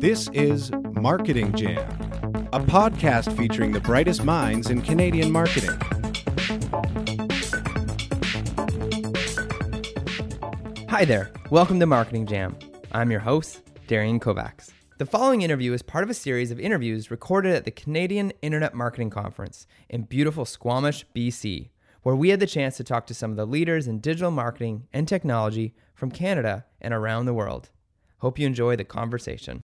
This is Marketing Jam, a podcast featuring the brightest minds in Canadian marketing. Hi there. Welcome to Marketing Jam. I'm your host, Darian Kovacs. The following interview is part of a series of interviews recorded at the Canadian Internet Marketing Conference in beautiful Squamish, BC, where we had the chance to talk to some of the leaders in digital marketing and technology from Canada and around the world. Hope you enjoy the conversation.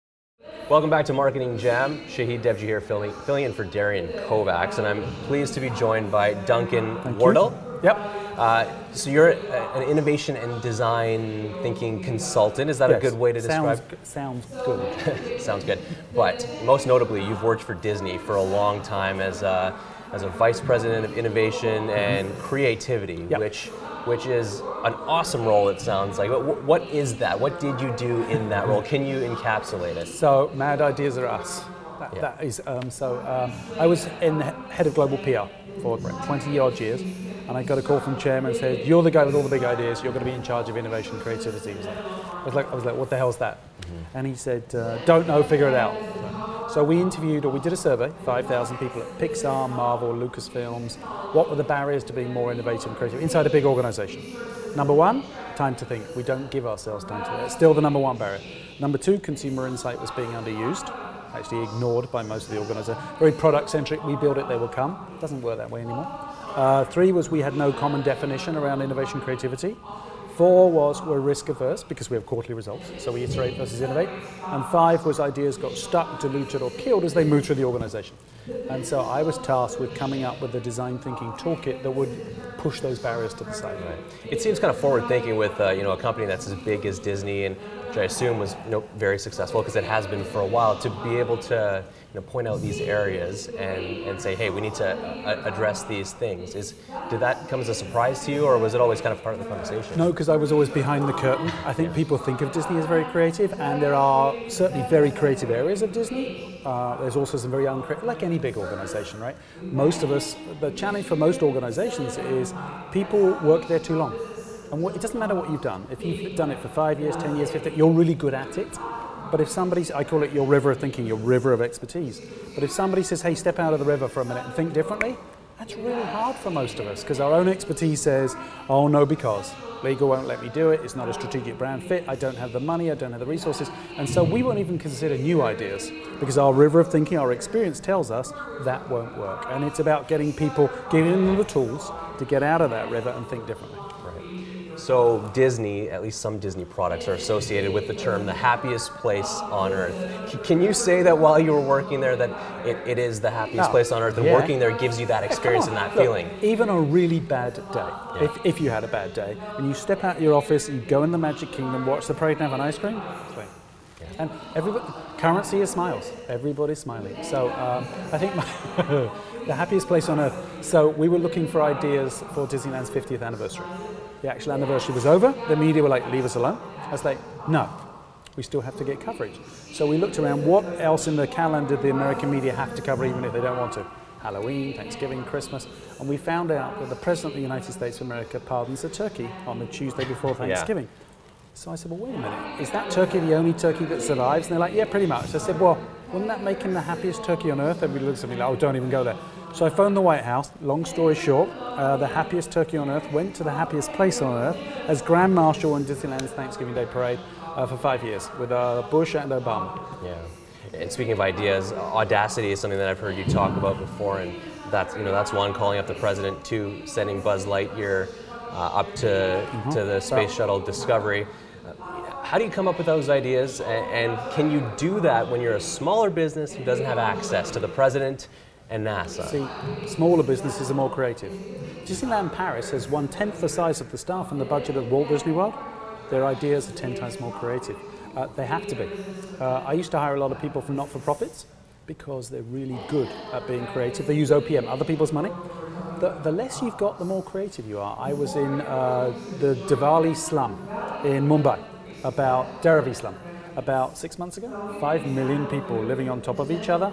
Welcome back to Marketing Jam. Shahid Devji here, filling, filling in for Darian Kovacs, and I'm pleased to be joined by Duncan Thank Wardle. You. Yep. Uh, so you're a, an innovation and design thinking consultant. Is that yes. a good way to sounds, describe? Sounds good. sounds good. But most notably, you've worked for Disney for a long time as a, as a vice president of innovation and creativity, Yep. which which is an awesome role. It sounds like. But what is that? What did you do in that role? Can you encapsulate it? So, Mad Ideas Are Us. That, Yeah. that is, um, so um, I was in head of global PR for 20 odd years, and I got a call from chairman and said, "You're the guy with all the big ideas. You're going to be in charge of innovation, and creativity." He was like- I was like, "I was like, what the hell's that?" And he said, uh, "Don't know, figure it out." So we interviewed, or we did a survey, 5,000 people at Pixar, Marvel, Lucasfilms. What were the barriers to being more innovative and creative inside a big organization? Number one, time to think. We don't give ourselves time to think. It's still the number one barrier. Number two, consumer insight was being underused, actually ignored by most of the organizers. Very product centric, we build it, they will come. Doesn't work that way anymore. Uh, three was we had no common definition around innovation creativity. Four was we're risk averse because we have quarterly results, so we iterate versus innovate. And five was ideas got stuck, diluted, or killed as they moved through the organization. And so I was tasked with coming up with a design thinking toolkit that would push those barriers to the side. It seems kind of forward thinking with uh, you know a company that's as big as Disney and which I assume was you know very successful because it has been for a while to be able to you know point out these areas and, and say hey we need to uh, address these things. Is did that come as a surprise to you or was it always kind of part of the conversation? No, because I was always behind the curtain. I think people think of Disney as very creative, and there are certainly very creative areas of Disney. Uh, there's also some very uncreative, like any big organization, right? Most of us, the challenge for most organizations is people work there too long. And what, it doesn't matter what you've done. If you've done it for five years, 10 years, 15, you're really good at it. But if somebody's, I call it your river of thinking, your river of expertise. But if somebody says, hey, step out of the river for a minute and think differently, that's really hard for most of us because our own expertise says, oh no, because legal won't let me do it, it's not a strategic brand fit, I don't have the money, I don't have the resources. And so we won't even consider new ideas because our river of thinking, our experience tells us that won't work. And it's about getting people, giving them the tools to get out of that river and think differently. So Disney, at least some Disney products, are associated with the term "the happiest place on earth." C- Can you say that while you were working there, that it, it is the happiest Oh, place on earth, and yeah. working there gives you that experience and that look, feeling? Even a really bad day, if, if you had a bad day, and you step out of your office, you go in the Magic Kingdom, watch the parade, and have an ice cream, sweet. And everybody, currency is smiles. Everybody's smiling. So um, I think my the happiest place on earth. So we were looking for ideas for Disneyland's 50th anniversary. The actual anniversary was over. The media were like, "Leave us alone." I was like, "No, we still have to get coverage." So we looked around. What else in the calendar the American media have to cover, even if they don't want to? Halloween, Thanksgiving, Christmas, and we found out that the President of the United States of America pardons a turkey on the Tuesday before Thanksgiving. Yeah. So I said, well, wait a minute, is that turkey the only turkey that survives? And they're like, yeah, pretty much. I said, well, wouldn't that make him the happiest turkey on earth? Everybody looks at me like, oh, don't even go there. So I phoned the White House. Long story short, uh, the happiest turkey on earth went to the happiest place on earth as Grand Marshal in Disneyland's Thanksgiving Day Parade uh, for five years with uh, Bush and Obama. Yeah. And speaking of ideas, audacity is something that I've heard you talk about before, and that's you know that's one calling up the president, two sending Buzz Lightyear uh, up to Mm-hmm. to the space shuttle Discovery. How do you come up with those ideas, and, and can you do that when you're a smaller business who doesn't have access to the president and NASA? See, smaller businesses are more creative. Disneyland Paris has one tenth the size of the staff and the budget of Walt Disney World. Their ideas are 10 times more creative. Uh, they have to be. Uh, I used to hire a lot of people from not for profits because they're really good at being creative. They use OPM, other people's money. The, the less you've got, the more creative you are. I was in uh, the Dharavi slum in Mumbai, about Dharavi slum, about six months ago. Five million people living on top of each other.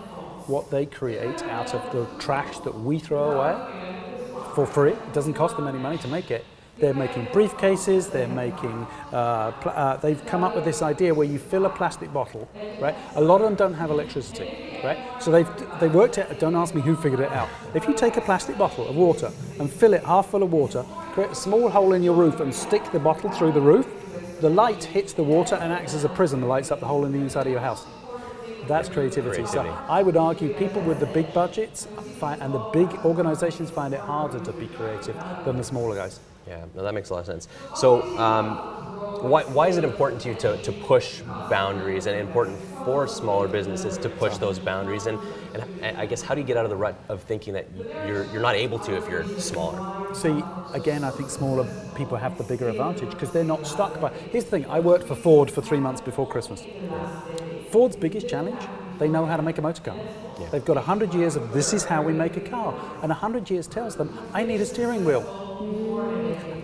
What they create out of the trash that we throw away for free. It doesn't cost them any money to make it. They're making briefcases. They're making. Uh, uh, they've come up with this idea where you fill a plastic bottle, right? A lot of them don't have electricity, right? So they've they worked it. Don't ask me who figured it out. If you take a plastic bottle of water and fill it half full of water, create a small hole in your roof and stick the bottle through the roof, the light hits the water and acts as a prism that lights up the hole in the inside of your house. That's creativity. Creativity. So I would argue people with the big budgets find, and the big organizations find it harder to be creative than the smaller guys. Yeah, no, that makes a lot of sense. So, um, why, why is it important to you to, to push boundaries and important for smaller businesses to push those boundaries? And, and I guess, how do you get out of the rut of thinking that you're, you're not able to if you're smaller? See, again, I think smaller people have the bigger advantage because they're not stuck by. Here's the thing I worked for Ford for three months before Christmas. Ford's biggest challenge, they know how to make a motor car. They've got 100 years of this is how we make a car. And 100 years tells them, I need a steering wheel.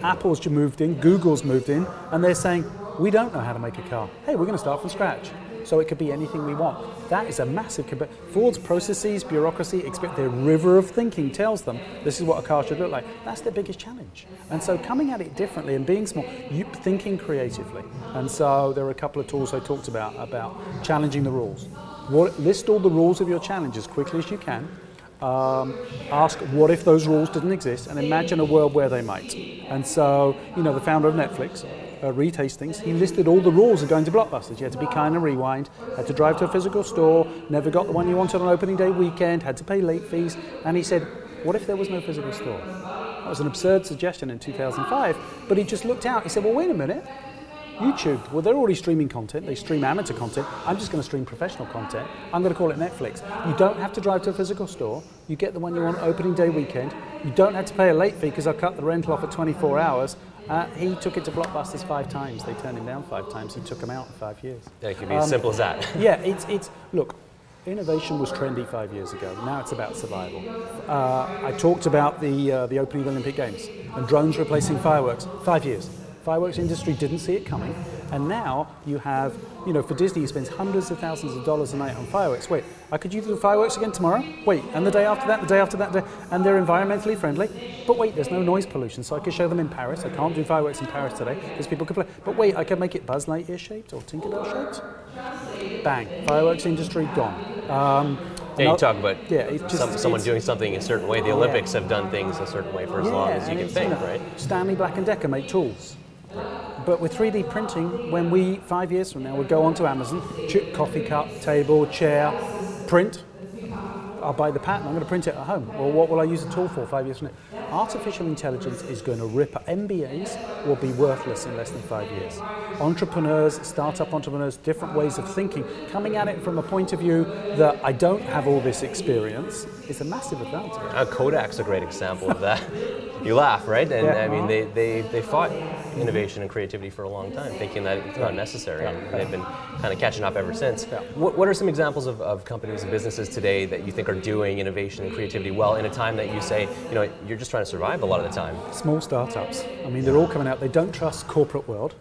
Apple's moved in, Google's moved in, and they're saying, we don't know how to make a car. Hey, we're going to start from scratch. So it could be anything we want. That is a massive. compa- Ford's processes, bureaucracy, expect their river of thinking tells them this is what a car should look like. That's their biggest challenge. And so coming at it differently and being small, you thinking creatively. And so there are a couple of tools I talked about about challenging the rules. What, list all the rules of your challenge as quickly as you can. Um, ask what if those rules didn't exist, and imagine a world where they might. And so, you know, the founder of Netflix, uh, Reed Hastings, he listed all the rules of going to blockbusters. You had to be kind and rewind, had to drive to a physical store, never got the one you wanted on opening day weekend, had to pay late fees. And he said, what if there was no physical store? That was an absurd suggestion in 2005, but he just looked out. He said, well, wait a minute. YouTube, well, they're already streaming content. They stream amateur content. I'm just going to stream professional content. I'm going to call it Netflix. You don't have to drive to a physical store. You get the one you want opening day weekend. You don't have to pay a late fee because I cut the rental off at 24 hours. Uh, he took it to Blockbusters five times. They turned him down five times. He took them out in five years. Yeah, it can be as simple as that. Yeah, it's, it's look, innovation was trendy five years ago. Now it's about survival. Uh, I talked about the, uh, the opening Olympic Games and drones replacing fireworks. Five years. Fireworks industry didn't see it coming, and now you have, you know, for Disney, he spends hundreds of thousands of dollars a night on fireworks. Wait, I could you do fireworks again tomorrow? Wait, and the day after that, the day after that, the- and they're environmentally friendly. But wait, there's no noise pollution, so I could show them in Paris. I can't do fireworks in Paris today because people could play. But wait, I could make it Buzz Lightyear shaped or Tinkerbell shaped. Bang, fireworks industry gone. Um, Yeah, you talk about yeah, just, some, someone doing something a certain way. The Olympics have done things a certain way for as long as you can think, know, right? Stanley Black and Decker make tools. But with 3D printing, when we, five years from now, would go onto Amazon, chip, coffee cup, table, chair, print, I'll buy the pattern, I'm going to print it at home. Well, what will I use the tool for five years from now? Artificial intelligence is going to rip, MBAs will be worthless in less than five years. Entrepreneurs, startup entrepreneurs, different ways of thinking, coming at it from a point of view that I don't have all this experience is a massive advantage. Uh, Kodak's a great example of that. you laugh, right? And Yeah. I mean, they, they, they fought innovation and creativity for a long time, thinking that it's not necessary, and they've been kind of catching up ever since. What, what are some examples of, of companies and businesses today that you think are doing innovation and creativity well in a time that you say, you know, you're just trying to survive a lot of the time? small startups. I mean, they're all coming out. They don't trust corporate world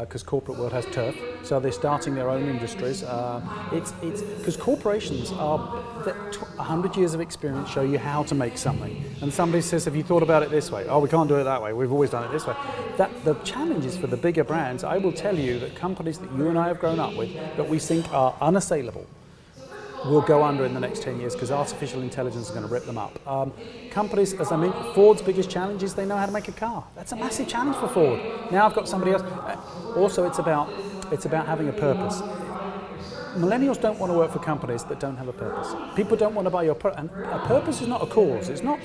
because corporate world has turf, so they're starting their own industries. Uh, it's it's because corporations are 100 years of experience show you how to make something, and somebody says, "Have you thought about it this way?" Oh, we can't do it that way. We've always done it this way. That the challenge is for the bigger brands. I will tell you that companies that you and I have grown up with that we think are unassailable will go under in the next 10 years because artificial intelligence is going to rip them up. Um, companies, as I mean, Ford's biggest challenge is they know how to make a car. That's a massive challenge for Ford. Now I've got somebody else. Uh, Also, it's about it's about having a purpose. Millennials don't want to work for companies that don't have a purpose. People don't want to buy your product. And a purpose is not a cause. It's not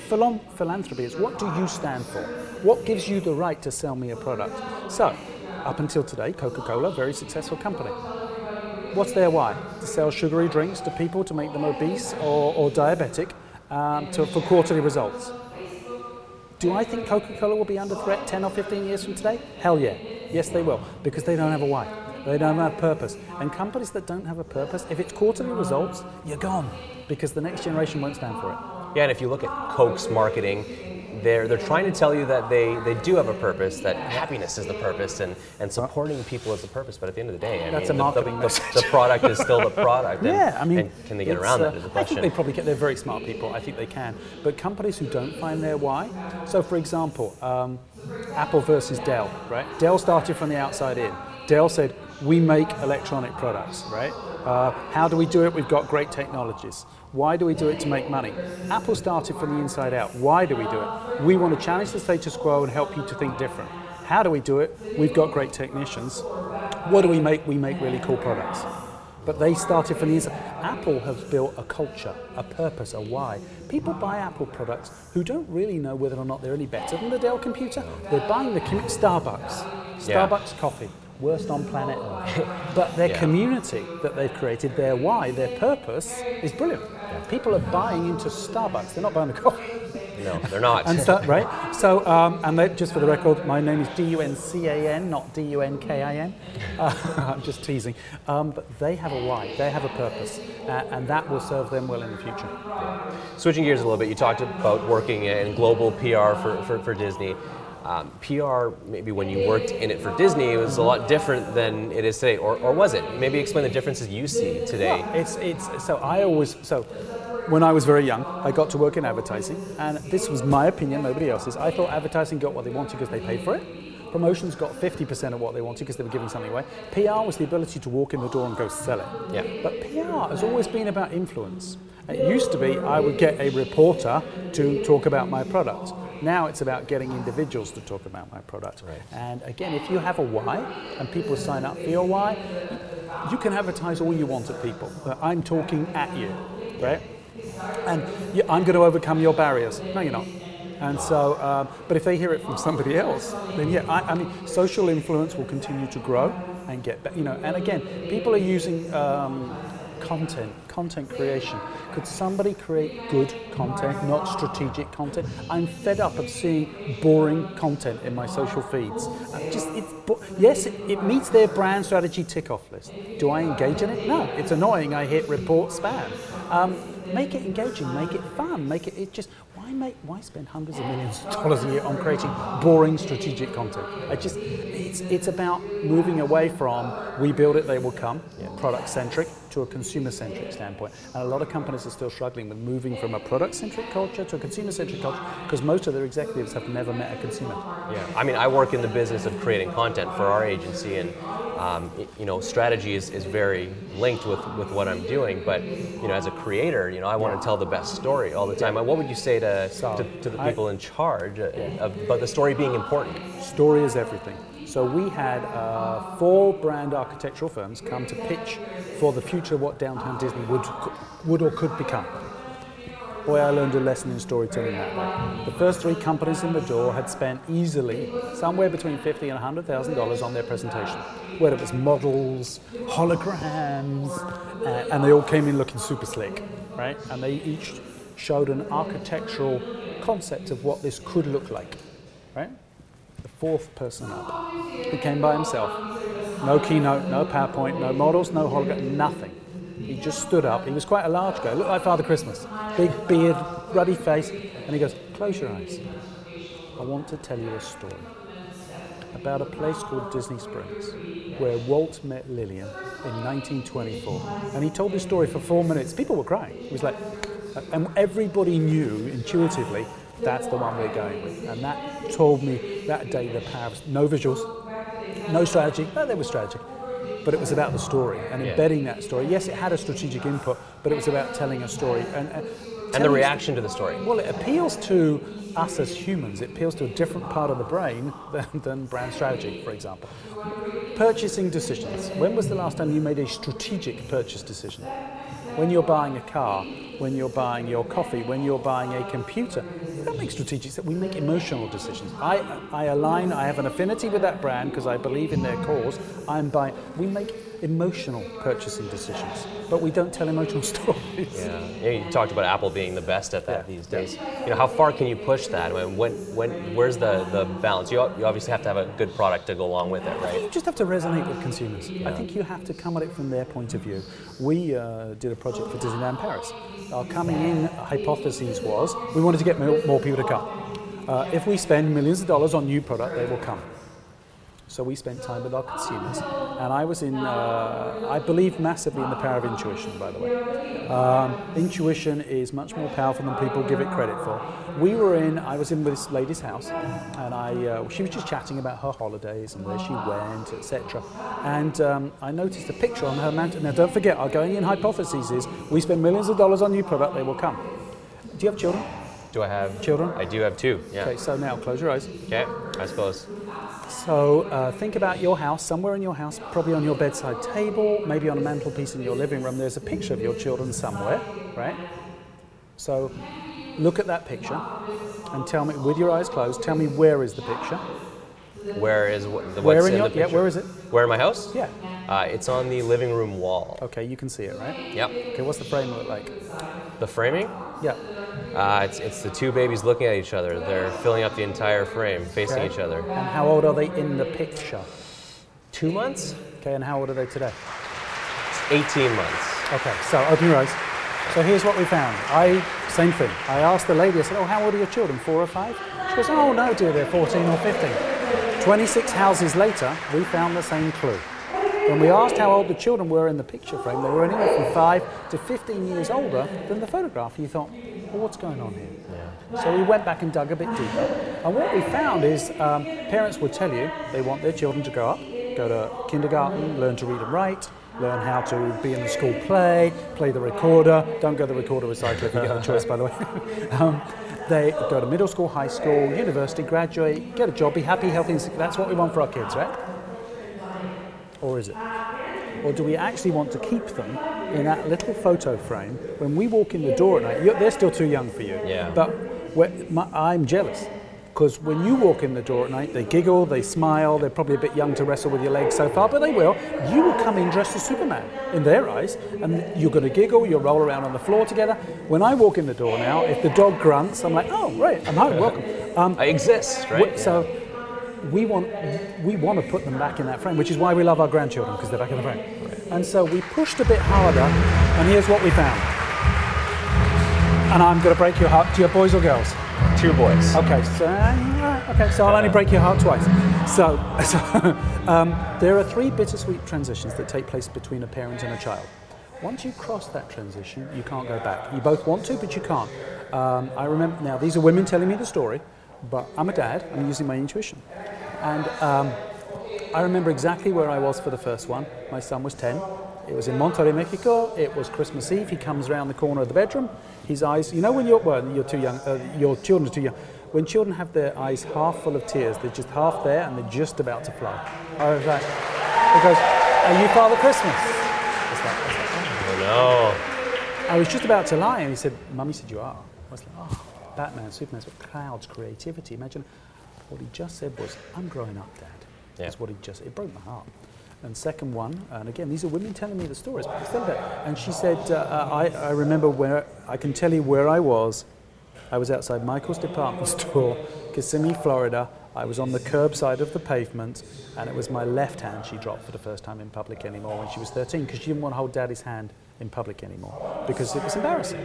philanthropy. It's what do you stand for? What gives you the right to sell me a product? So, up until today, Coca-Cola, very successful company. What's their why? To sell sugary drinks to people to make them obese or, or diabetic um, to, for quarterly results. Do I think Coca Cola will be under threat 10 or 15 years from today? Hell yeah. Yes, they will, because they don't have a why. They don't have purpose. And companies that don't have a purpose, if it's quarterly results, you're gone, because the next generation won't stand for it. Yeah, and if you look at Coke's marketing, they're, they're trying to tell you that they, they do have a purpose, that happiness is the purpose, and, and supporting people is the purpose. But at the end of the day, I That's mean, a the- the, marketing the, message. the product is still the product. and- Yeah, I mean, can they get around that? uh, Is the I question. think they probably get. They're very smart people. I think they can. But companies who don't find their why. So, for example, um, Apple versus Dell, right? Dell started from the outside in. Dell said, we make electronic products, right? Uh, how do we do it? We've got great technologies. Why do we do it to make money? Apple started from the inside out. Why do we do it? We want to challenge the status quo and help you to think different. How do we do it? We've got great technicians. What do we make? We make really cool products. But they started from the inside. Apple has built a culture, a purpose, a why. People buy Apple products who don't really know whether or not they're any better than the Dell computer. They're buying the Starbucks, Yeah. Starbucks coffee, worst on planet Earth. But their Yeah. community that they've created, their why, their purpose is brilliant. People are buying into Starbucks. They're not buying the coffee. No, they're not. And so, right? So, um, and they, just for the record, my name is D-U-N-C-A-N, not D-U-N-K-I-N. Uh, I'm just teasing. Um, but they have a why, they have a purpose, uh, and that will serve them well in the future. Switching gears a little bit, you talked about working in global PR for, for, for Disney. Um, PR, maybe when you worked in it for Disney, it was a lot different than it is today, or, or was it? Maybe explain the differences you see today. It's, it's, so I always, so when I was very young, I got to work in advertising, and this was my opinion, nobody else's. I thought advertising got what they wanted because they paid for it. Promotions got 50% of what they wanted because they were giving something away. PR was the ability to walk in the door and go sell it. Yeah. But PR has always been about influence. It used to be I would get a reporter to talk about my product. Now it's about getting individuals to talk about my product. Right. And again, if you have a why and people sign up for your why, you can advertise all you want at people. I'm talking at you, right? And yeah, I'm going to overcome your barriers. No, you're not. And so, um, but if they hear it from somebody else, then yeah, I, I mean, social influence will continue to grow and get, you know, and again, people are using um, content, content creation. Could somebody create good content, not strategic content? I'm fed up of seeing boring content in my social feeds. I'm just, it's, yes, it, it meets their brand strategy tick off list. Do I engage in it? No, it's annoying. I hit report spam. Um, make it engaging, make it fun, make it, it just, why make, why spend hundreds of millions of dollars a year on creating boring strategic content? I just, it's, it's about moving away from we build it, they will come, product centric, to a consumer centric standpoint. And a lot of companies are still struggling with moving from a product centric culture to a consumer centric culture because most of their executives have never met a consumer. Yeah, I mean, I work in the business of creating content for our agency, and um, you know, strategy is, is very linked with, with what I'm doing. But you know, as a creator, you know, I want to tell the best story all the time. And what would you say to So, to, to the I- people in charge uh, of, about the story being important? Story is everything. So we had uh, four brand architectural firms come to pitch for the future of what downtown Disney would, would or could become. Boy, I learned a lesson in storytelling that way. The first three companies in the door had spent easily somewhere between fifty and hundred thousand dollars on their presentation, whether it was models, holograms, uh, and they all came in looking super slick, right? And they each showed an architectural concept of what this could look like, right? The fourth person up. He came by himself. No keynote, no PowerPoint, no models, no hologram, nothing. He just stood up. He was quite a large guy, looked like Father Christmas. Big beard, ruddy face, and he goes, Close your eyes. I want to tell you a story about a place called Disney Springs where Walt met Lillian in 1924. And he told this story for four minutes. People were crying. It was like, and everybody knew intuitively that's the one we're going with. And that told me that day the power of no visuals, no strategy. No, there was strategy. But it was about the story and Yeah. embedding that story. Yes, it had a strategic input, but it was about telling a story. And, and, And the reaction to the story. well, it appeals to us as humans. It appeals to a different part of the brain than, than brand strategy, for example. Purchasing decisions. When was the last time you made a strategic purchase decision? When you're buying a car, when you're buying your coffee, when you're buying a computer, we don't make strategic. We make emotional decisions. I, I align. I have an affinity with that brand because I believe in their cause. I'm buying. We make emotional purchasing decisions, but we don't tell emotional stories. Yeah. You, know, you talked about Apple being the best at that Yeah. these days. You know, how far can you push that? I mean, when, when, where's the, the balance? You, you obviously have to have a good product to go along with it, right? You just have to resonate with consumers. I think you have to come at it from their point of view. We uh, did a project for Disneyland Paris. Our coming in hypothesis was we wanted to get more, more people to come. Uh, if we spend millions of dollars on new product, they will come. So we spent time with our consumers, and I was in, uh, I believe massively in the power of intuition, by the way. Um, intuition is much more powerful than people give it credit for. We were in, I was in this lady's house, and I, uh, she was just chatting about her holidays and where she went, etc. And um, I noticed a picture on her mantle. Now, don't forget, our going in hypothesis is we spend millions of dollars on new product, they will come. Do you have children? Do I have Children? I do have two. Yeah. Okay, so now close your eyes. Okay. I suppose. So uh, think about your house, somewhere in your house, probably on your bedside table, maybe on a mantelpiece in your living room, there's a picture of your children somewhere, right? So look at that picture and tell me, with your eyes closed, tell me where is the picture? Where is the Where what's in in your, the yeah, where is it? Where in my house? Yeah. Uh, it's on the living room wall. Okay, you can see it, right? Yep. Okay, what's the frame look like? The framing? Yeah. Uh, it's, it's the two babies looking at each other. They're filling up the entire frame, facing Okay. each other. And how old are they in the picture? Two months? Okay, and how old are they today? 18 months. Okay, so open your eyes. So here's what we found. I, same thing. I asked the lady, I said, oh, how old are your children, four or five? She goes, oh, no, dear, they're 14 or 15. 26 houses later, we found the same clue. When we asked how old the children were in the picture frame, they were anywhere from 5 to 15 years older than the photograph. You thought, what's going on here? So we went back and dug a bit deeper. And what we found is um, parents would tell you they want their children to grow up, go to kindergarten, learn to read and write, learn how to be in the school play, play the recorder. Don't go the recorder recycler if you get a choice, by the way. um, they go to middle school, high school, university, graduate, get a job, be happy, healthy. and sick. That's what we want for our kids, right? Or is it? Or do we actually want to keep them in that little photo frame when we walk in the door at night? You're, they're still too young for you. Yeah. But my, I'm jealous because when you walk in the door at night, they giggle, they smile. They're probably a bit young to wrestle with your legs so far, but they will. You will come in dressed as Superman in their eyes, and you're going to giggle. You'll roll around on the floor together. When I walk in the door now, if the dog grunts, I'm like, oh, right, I'm home, welcome. Um, I exist, right? So we want we want to put them back in that frame, which is why we love our grandchildren because they're back in the frame. And so we pushed a bit harder, and here's what we found. And I'm going to break your heart. Do you have boys or girls? Two boys. Okay, so uh, okay, so I'll only break your heart twice. So, so um, there are three bittersweet transitions that take place between a parent and a child. Once you cross that transition, you can't go back. You both want to, but you can't. Um, I remember now; these are women telling me the story, but I'm a dad. I'm using my intuition, and um, I remember exactly where I was for the first one. My son was 10. It was in Monterrey, Mexico. It was Christmas Eve. He comes around the corner of the bedroom. His eyes, you know, when you're, well, you're too young, uh, your children are too young. When children have their eyes half full of tears, they're just half there and they're just about to fly. I was like, he goes, Are you Father Christmas? I was like, like, Oh, no. I was just about to lie, and he said, Mummy said you are. I was like, oh, Batman, Superman, what clouds creativity. Imagine what he just said was, I'm growing up, Dad. Yeah. That's what he just It broke my heart. And second one, and again, these are women telling me the stories. But still that. And she said, uh, I, I remember where, I can tell you where I was. I was outside Michael's department store, Kissimmee, Florida. I was on the curbside of the pavement, and it was my left hand she dropped for the first time in public anymore when she was 13, because she didn't want to hold daddy's hand in public anymore, because it was embarrassing.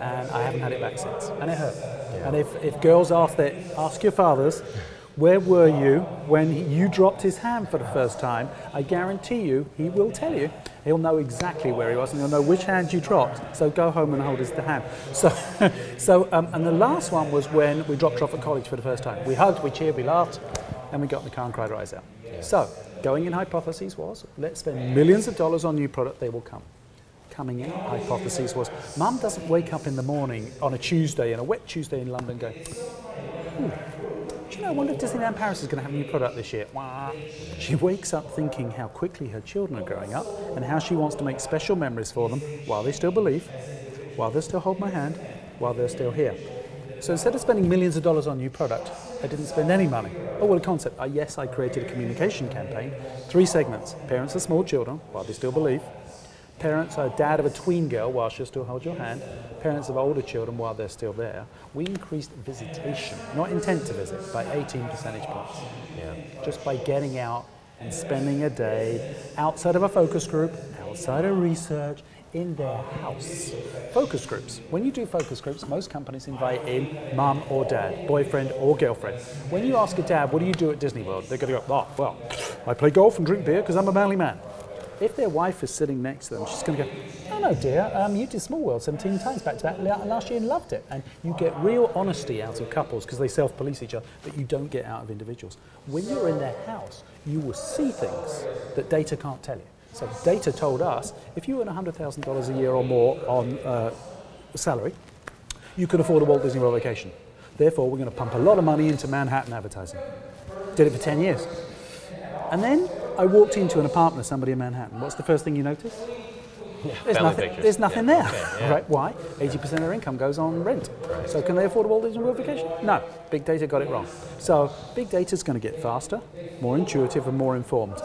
And I haven't had it back since, and it hurt. And if, if girls ask, their, ask your fathers, where were you when he- you dropped his hand for the first time? I guarantee you, he will tell you. He'll know exactly where he was, and he'll know which hand you dropped. So go home and hold his hand. So, so um, and the last one was when we dropped off at college for the first time. We hugged, we cheered, we laughed, and we got in the car and cried our eyes out. So, going in hypotheses was let's spend millions of dollars on new product, they will come. Coming in hypotheses was mum doesn't wake up in the morning on a Tuesday, in a wet Tuesday in London, go, do you know, I wonder if Disneyland Paris is going to have a new product this year. Wah. She wakes up thinking how quickly her children are growing up and how she wants to make special memories for them while they still believe, while they still hold my hand, while they're still here. So instead of spending millions of dollars on new product, I didn't spend any money. Oh, well, a concept. Uh, yes, I created a communication campaign. Three segments. Parents of small children, while they still believe. Parents are dad of a tween girl while she'll still hold your hand. Parents of older children while they're still there. We increased visitation, not intent to visit, by 18 percentage points. Yeah. Just by getting out and spending a day outside of a focus group, outside of research, in their house. Focus groups. When you do focus groups, most companies invite in mum or dad, boyfriend or girlfriend. When you ask a dad, what do you do at Disney World? They're going to go, oh, well, I play golf and drink beer because I'm a manly man. If their wife is sitting next to them, she's going to go, oh no, dear, um, you did Small World 17 times back to back last year and loved it. And you get real honesty out of couples because they self police each other that you don't get out of individuals. When you're in their house, you will see things that data can't tell you. So data told us if you earn $100,000 a year or more on uh, salary, you can afford a Walt Disney World vacation. Therefore, we're going to pump a lot of money into Manhattan advertising. Did it for 10 years. And then I walked into an apartment of somebody in Manhattan. What's the first thing you notice? Yeah, there's nothing, there's nothing yeah. there. Okay, yeah. Right? Why? 80% of their income goes on rent. Right. So can they afford a Walt Disney World vacation? No. Big data got it wrong. So big data is going to get faster, more intuitive, and more informed.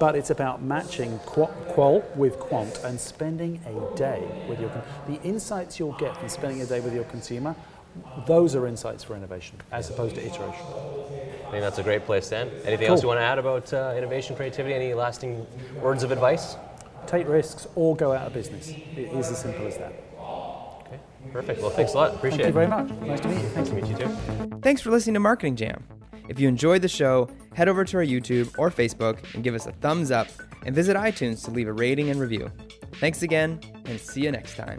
But it's about matching qu- qual with quant and spending a day with your. The insights you'll get from spending a day with your consumer, those are insights for innovation as opposed to iteration. I think that's a great place to end. Anything Cool. else you want to add about uh, innovation, creativity? Any lasting words of advice? Take risks or go out of business. It is as simple as that. Okay, perfect. Well, thanks a lot. Appreciate Thank you very much. Nice to meet you. Thank Nice to meet you too. Thanks for listening to Marketing Jam. If you enjoyed the show, head over to our YouTube or Facebook and give us a thumbs up and visit iTunes to leave a rating and review. Thanks again and see you next time.